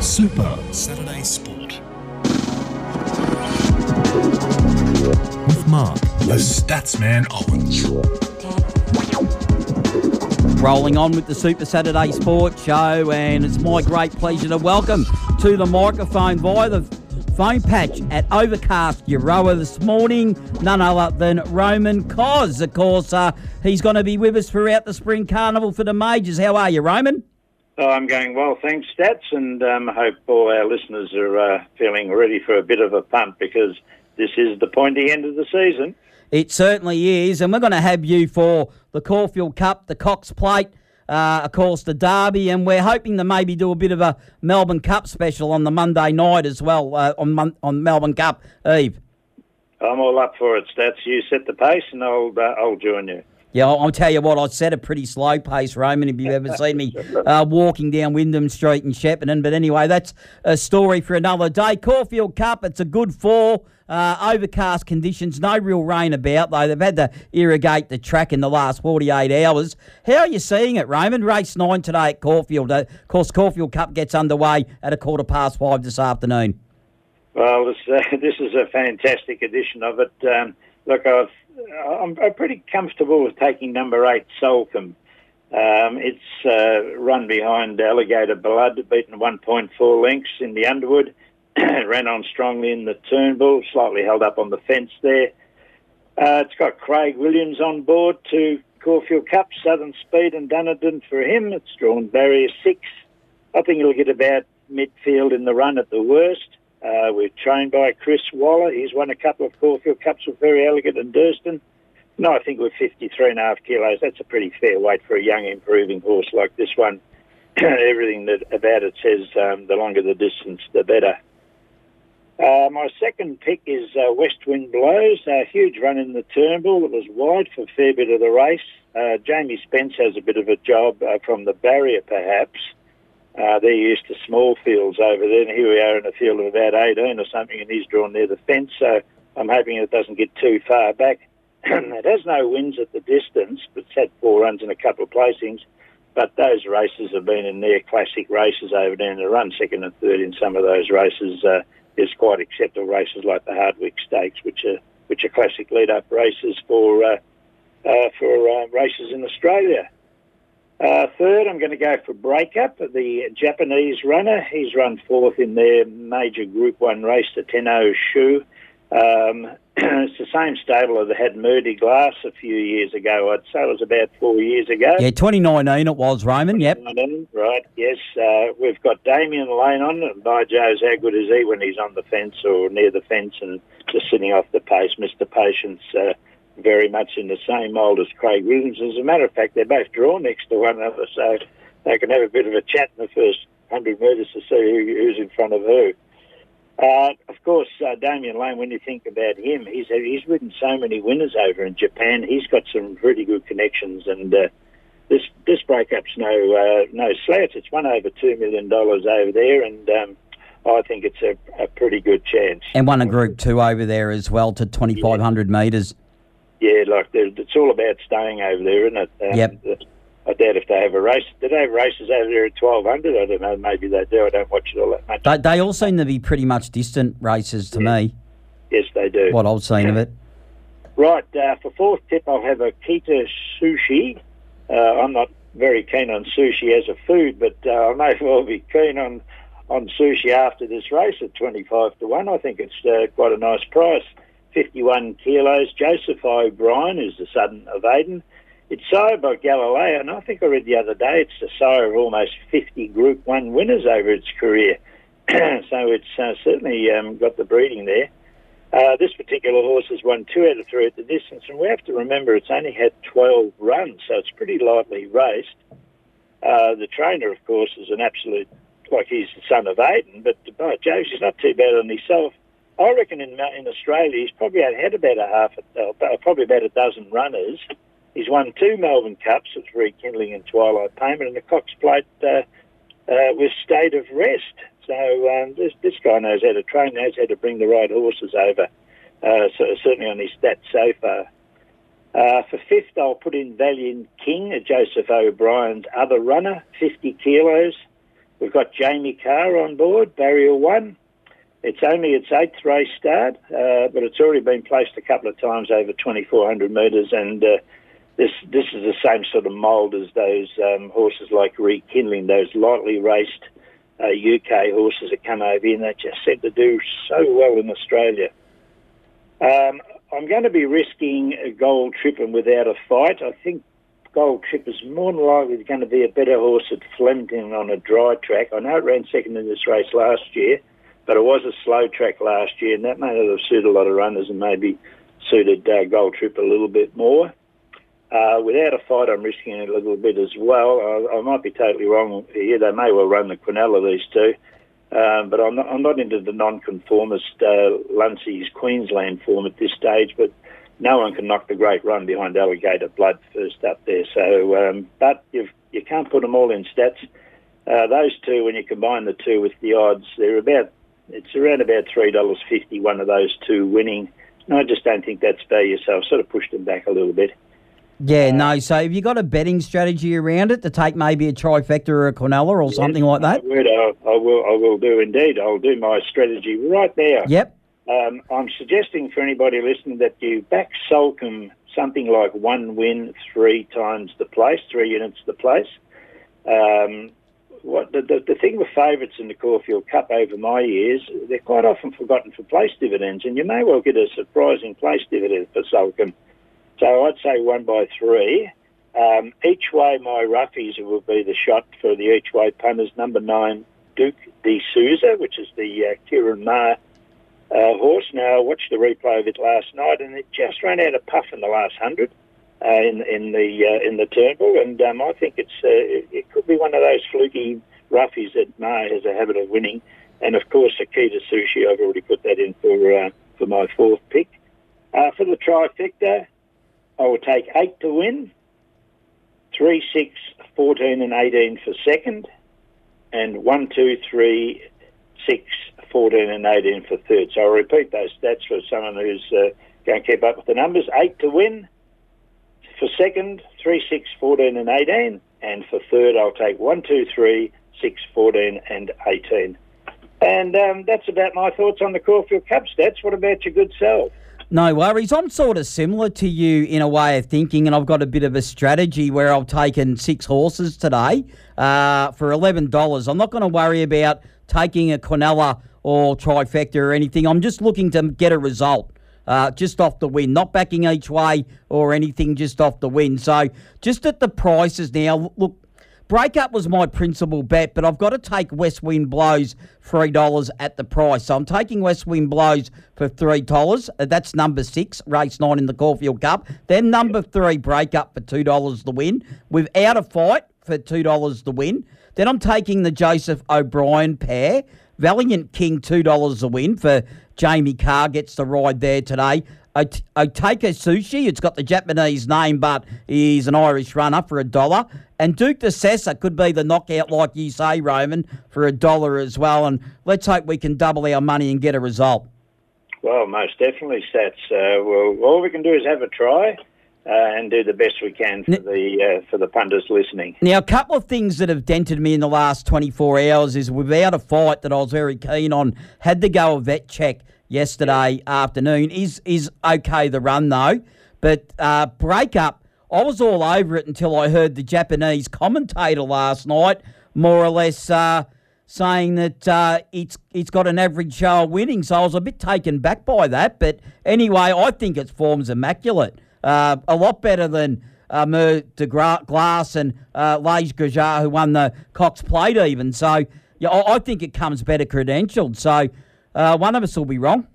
Super Saturday Sport. With Mark, the Statsman Owens. Rolling on with the Super Saturday Sport Show, and it's my great pleasure to welcome to the microphone via the phone patch at Overcast Euroa this morning, none other than Roman Koz. Of course, uh, he's going to be with us throughout the Spring Carnival for the Majors. How are you, Roman? Oh, I'm going well, thanks, Stats, and um, hope all our listeners are uh, feeling ready for a bit of a pump because this is the pointy end of the season. It certainly is, and we're going to have you for the Caulfield Cup, the Cox Plate, uh, of course, the Derby, and we're hoping to maybe do a bit of a Melbourne Cup special on the Monday night as well, uh, on, Mon- on Melbourne Cup Eve. I'm all up for it, Stats. You set the pace, and I'll uh, I'll join you. Yeah, I'll, I'll tell you what, I set a pretty slow pace, Roman, if you've ever seen me uh, walking down Wyndham Street in Shepparton. But anyway, that's a story for another day. Caulfield Cup, it's a good fall. Uh, overcast conditions, no real rain about, though. They've had to irrigate the track in the last 48 hours. How are you seeing it, Raymond? Race 9 today at Caulfield. Uh, of course, Caulfield Cup gets underway at a quarter past five this afternoon. Well, this, uh, this is a fantastic edition of it. Um, look, I've, I'm, I'm pretty comfortable with taking number eight, Soulcombe. Um, it's uh, run behind Alligator Blood, beaten 1.4 lengths in the Underwood. ran on strongly in the Turnbull, slightly held up on the fence there. Uh, it's got Craig Williams on board to Caulfield Cup, Southern Speed and Dunaden for him. It's drawn barrier six. I think he'll get about midfield in the run at the worst. Uh, we're trained by Chris Waller. He's won a couple of Caulfield Cups with Verry Elegant and Durston. No, I think we're 53 and a half kilos. That's a pretty fair weight for a young, improving horse like this one. Everything that about it says um, the longer the distance, the better. Uh, my second pick is uh, West Wind Blows. A huge run in the Turnbull. It was wide for a fair bit of the race. Uh, Jamie Spencer has a bit of a job uh, from the barrier, perhaps. Uh, they're used to small fields over there, and here we are in a field of about 18 or something, and he's drawn near the fence, so I'm hoping it doesn't get too far back. it has no wins at the distance, but it's had four runs and a couple of placings. But those races have been in their classic races over there, and to run second and third in some of those races uh, is quite acceptable races like the Hardwicke Stakes, which are which are classic lead-up races for uh, uh, for uh, races in Australia. Uh, third, I'm going to go for Breakup, the Japanese runner. He's run fourth in their major Group 1 race, the Tenno Sho. Um, it's the same stable that had Mer de Glace a few years ago. I'd say it was about four years ago. Yeah, 2019 it was, Roman, yep. Right, yes. Uh, we've got Damian Lane on, and by Joe's, how good is he when he's on the fence or near the fence and just sitting off the pace? Mr. Patience, uh, very much in the same mould as Craig Williams. As a matter of fact, they're both drawn next to one another, so they can have a bit of a chat in the first 100 metres to see who, who's in front of who. Uh, of course, uh, Damian Lane, when you think about him, he's he's ridden so many winners over in Japan. He's got some pretty good connections, and uh, this this breakup's no uh, no slouch. It's won over two million dollars over there, and um, I think it's a, a pretty good chance. And won a Group Two over there as well to twenty five hundred yeah. metres. Yeah, like it's all about staying over there, isn't it? Um, yep. I doubt if they have a race. Do they have races over there at 1200? I don't know. Maybe they do. I don't watch it all that much. They, they all seem to be pretty much distant races to yeah. me. Yes, they do. What I've seen yeah. of it. Right. Uh, for fourth tip, I'll have a Kita sushi. Uh, I'm not very keen on sushi as a food, but uh, I may well be keen on, on sushi after this race at 25 to 1. I think it's uh, quite a nice price. 51 kilos. Joseph O'Brien is the son of Aidan. It's sired by Galileo, and I think I read the other day it's the sire of almost 50 Group 1 winners over its career. so it's uh, certainly um, got the breeding there. Uh, this particular horse has won two out of three at the distance, and we have to remember it's only had 12 runs, so it's pretty lightly raced. Uh, the trainer, of course, is an absolute, like he's the son of Aidan, but by Jove, he's not too bad on himself. I reckon in, in Australia he's probably had about a half, uh, probably about a dozen runners. He's won two Melbourne Cups, it's Rekindling and Twilight Payment, and the Cox Plate uh, uh, with State of Rest. So um, this, this guy knows how to train, knows how to bring the right horses over. Uh, so certainly on his stats so far. Uh, for fifth, I'll put in Valiant King, Joseph O'Brien's other runner, 50 kilos. We've got Jamie Kah on board, Barrier One. It's only its eighth race start, uh, but it's already been placed a couple of times over 2,400 metres, and uh, this this is the same sort of mould as those um, horses like Rekindling, those lightly raced uh, UK horses that come over here, and they just seem to do so well in Australia. Um, I'm going to be risking a gold trip and without a fight. I think Gold Trip is more than likely going to be a better horse at Flemington on a dry track. I know it ran second in this race last year, but it was a slow track last year, and that may not have suited a lot of runners and maybe suited uh, Gold Trip a little bit more. Uh, without a fight, I'm risking it a little bit as well. I, I might be totally wrong here. They may well run the Quinella, these two. Um, but I'm not, I'm not into the non-conformist uh, Luncey's Queensland form at this stage. But no one can knock the great run behind Alligator Blood first up there. So, um, but you've, you can't put them all in stats. Uh, those two, when you combine the two with the odds, they're about it's around about three dollars fifty. One of those two winning. And I just don't think that's value, so I've sort of pushed them back a little bit. Yeah, no. So have you got a betting strategy around it to take maybe a trifecta or a Quinella or something like that? I, would, I, I will. I will do indeed. I'll do my strategy right now. Yep. Um, I'm suggesting for anybody listening that you back Soulcombe something like one win three times the place, three units the place. Um, what the, the, the thing with favourites in the Caulfield Cup over my years, they're quite often forgotten for place dividends, and you may well get a surprising place dividend for Soulcombe. So I'd say one by three. Um, each way, my roughies will be the shot for the each way punters. Number nine, Duke de Sessa, which is the uh, Ciaron Maher uh, horse. Now, I watched the replay of it last night, and it just ran out of puff in the last hundred uh, in in the uh, in the Turnbull, and um, I think it's uh, it, it could be one of those fluky roughies that Maher has a habit of winning. And of course, Okita Soushi, I've already put that in for uh, for my fourth pick. Uh, for the trifecta, I will take eight to win, three, six, 14, and 18 for second, and one, two, three, six, 14 and 18 for third. So I'll repeat those stats for someone who's going to keep up with the numbers. Eight to win for second, 3, 6, 14 and 18. And for third, I'll take 1, 2, 3, 6, 14 and 18. And um, that's about my thoughts on the Caulfield Cup stats. What about your good self? No worries. I'm sort of similar to you in a way of thinking, and I've got a bit of a strategy where I've taken six horses today uh, for $11. I'm not going to worry about taking a Quinella or trifecta or anything. I'm just looking to get a result. Uh, just off the win, not backing each way or anything, just off the win. So, just at the prices now, look, Breakup was my principal bet, but I've got to take West Wind Blows $3 at the price. So I'm taking West Wind Blows for $3. Uh, that's number six, race nine in the Caulfield Cup. Then number three, Breakup for $2 the win. Without a fight for $2 the win. Then I'm taking the Joseph O'Brien pair. Valiant King, $2 a win for Jamie Kah gets the ride there today. Okita Soushi, it's got the Japanese name, but he's an Irish runner for a dollar. And Duke de Sessa could be the knockout, like you say, Roman, for a dollar as well. And let's hope we can double our money and get a result. Well, most definitely, Stats. Uh, well, all we can do is have a try. Uh, and do the best we can for the uh, for the punters listening. Now, a couple of things that have dented me in the last 24 hours is without a fight that I was very keen on. Had to go a vet check yesterday afternoon. Is is okay the run though, but uh, breakup. I was all over it until I heard the Japanese commentator last night, more or less uh, saying that uh, it's it's got an average show of winning. So I was a bit taken back by that. But anyway, I think its form's immaculate. Uh, a lot better than uh, Mer de Gra- Glass and uh, Lys Gracieux, who won the Cox Plate even. So yeah, I, I think it comes better credentialed. So uh, one of us will be wrong.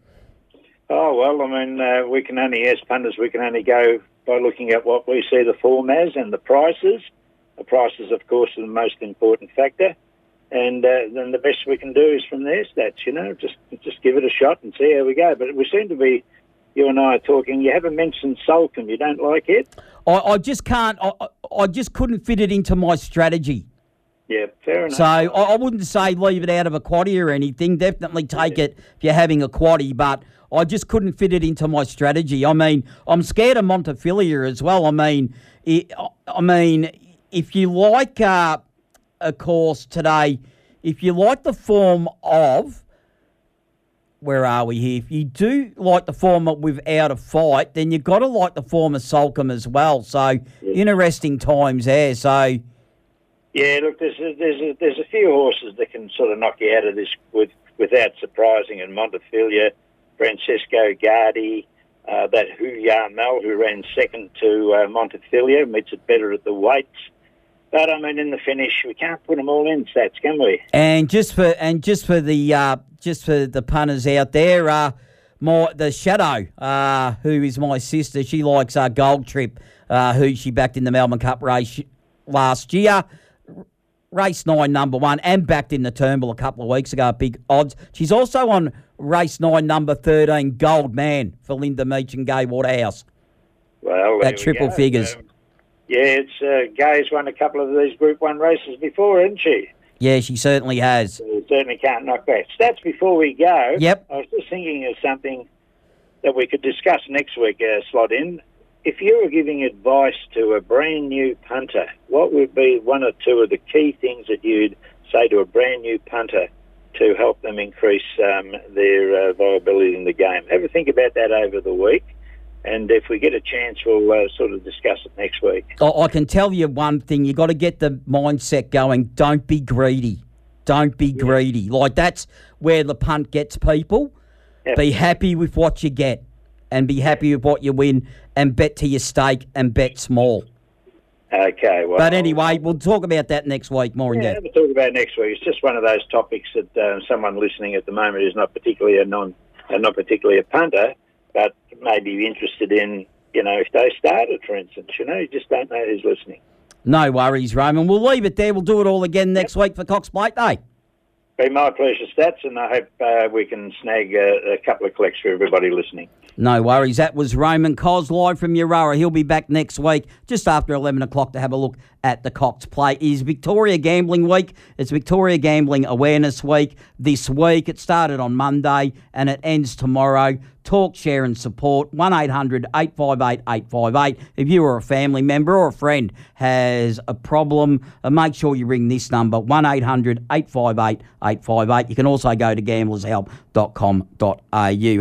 Oh well, I mean, uh, we can only as punters, we can only go by looking at what we see the form as and the prices. The prices, of course, are the most important factor, and uh, then the best we can do is from there stats. You know, just just give it a shot and see how we go. But we seem to be, you and I are talking. You haven't mentioned Soulcombe. You don't like it? I, I just can't. I, I just couldn't fit it into my strategy. Yeah, fair enough. So I, I wouldn't say leave it out of a quaddy or anything. Definitely take yeah. it if you're having a quaddy, but I just couldn't fit it into my strategy. I mean, I'm scared of Montefilia as well. I mean, it, I mean, if you like uh, a course today if you like the form of, where are we here? If you do like the form of without a fight, then you've got to like the form of Soulcombe as well. So interesting times there. So Yeah, look, there's a, there's a, there's a few horses that can sort of knock you out of this with without surprising. And Montefilia, Francesco Guardi, uh, that Hu Yan Mel who ran second to uh, Montefilia meets it better at the weights. But I mean, in the finish, we can't put them all in stats, can we? And just for and just for the uh, just for the punters out there, uh, my the shadow, uh, who is my sister, she likes uh, Gold Trip, uh, who she backed in the Melbourne Cup race last year. Race nine, number one, and backed in the Turnbull a couple of weeks ago, big odds. She's also on race nine, number 13, Goldman for Linda Meech and Gai Waterhouse. Well, there At we triple go. figures. Um, yeah, it's uh, Gai's won a couple of these Group One races before, hasn't she? Yeah, she certainly has. Certainly can't knock back. Stats before we go. Yep. I was just thinking of something that we could discuss next week, uh, slot in. If you were giving advice to a brand new punter, what would be one or two of the key things that you'd say to a brand new punter to help them increase um, their uh, viability in the game? Have a think about that over the week. And if we get a chance, we'll uh, sort of discuss it next week. I, I can tell you one thing: you got to get the mindset going. Don't be greedy. Don't be greedy. Like that's where the punt gets people. Yeah. Be happy with what you get, and be happy with what you win, and bet to your stake and bet small. Okay, well. But anyway, we'll talk about that next week more in Yeah, depth. we'll talk about it next week. It's just one of those topics that uh, someone listening at the moment is not particularly a non, uh, not particularly a punter, but may be interested in, you know, if they started, for instance. You know, you just don't know who's listening. No worries, Roman. We'll leave it there. We'll do it all again next week for Cox Plate Day. Be my pleasure, Stats, and I hope uh, we can snag uh, a couple of clicks for everybody listening. No worries. That was Roman Koz live from Euroa. He'll be back next week just after 11 o'clock to have a look at the Cox play. It is Victoria Gambling Week. It's Victoria Gambling Awareness Week this week. It started on Monday and it ends tomorrow. Talk, share, and support 1 800 858 858. If you or a family member or a friend has a problem, uh, make sure you ring this number 1 800 858 858. You can also go to gamblershelp.com.au.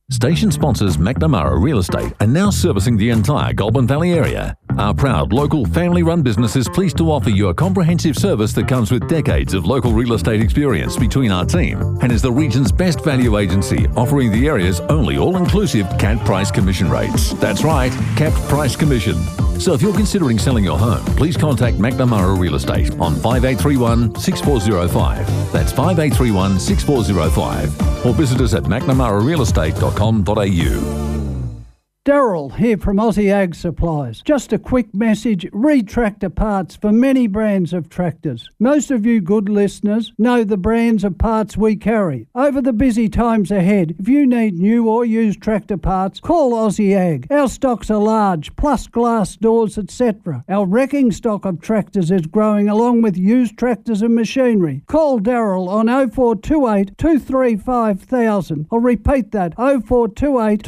Station sponsors McNamara Real Estate are now servicing the entire Goulburn Valley area. Our proud local family run business is pleased to offer you a comprehensive service that comes with decades of local real estate experience between our team and is the region's best value agency, offering the area's only all inclusive capped price commission rates. That's right, capped price commission. So if you're considering selling your home, please contact McNamara Real Estate on 5831 6405. That's 5831 6405. Or visit us at mcnamararealestate.com.au. Daryl here from Aussie Ag Supplies. Just a quick message re tractor parts for many brands of tractors. Most of you good listeners know the brands of parts we carry. Over the busy times ahead, if you need new or used tractor parts, call Aussie Ag. Our stocks are large, plus glass doors, etc. Our wrecking stock of tractors is growing along with used tractors and machinery. Call Daryl on 0428 235000. I'll repeat that 0428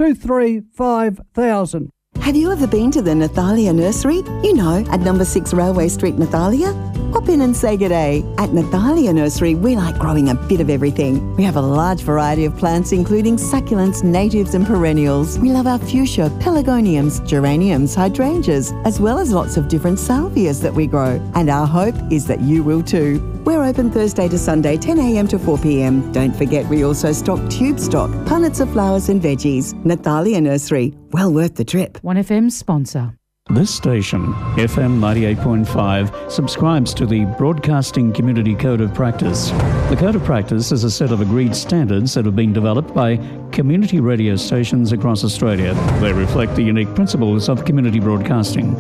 235000. Have you ever been to the Nathalia Nursery? You know, at number 6 Railway Street, Nathalia? Hop in and say g'day. At Nathalia Nursery, we like growing a bit of everything. We have a large variety of plants, including succulents, natives, and perennials. We love our fuchsia, pelargoniums, geraniums, hydrangeas, as well as lots of different salvias that we grow. And our hope is that you will too. We're open Thursday to Sunday, 10am to 4pm. Don't forget, we also stock tube stock, punnets of flowers and veggies. Nathalia Nursery, well worth the trip. 1FM sponsor. This station, FM 98.5, subscribes to the Broadcasting Community Code of Practice. The Code of Practice is a set of agreed standards that have been developed by community radio stations across Australia. They reflect the unique principles of community broadcasting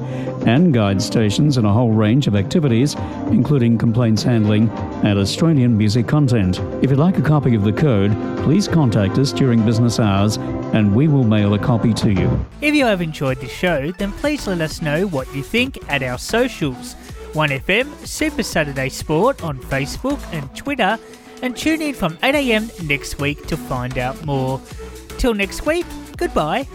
and guide stations in a whole range of activities, including complaints handling and Australian music content. If you'd like a copy of the code, please contact us during business hours and we will mail a copy to you. If you have enjoyed the show, then please let us know what you think at our socials 1FM Super Saturday Sport on Facebook and Twitter, and tune in from 8am next week to find out more. Till next week, goodbye.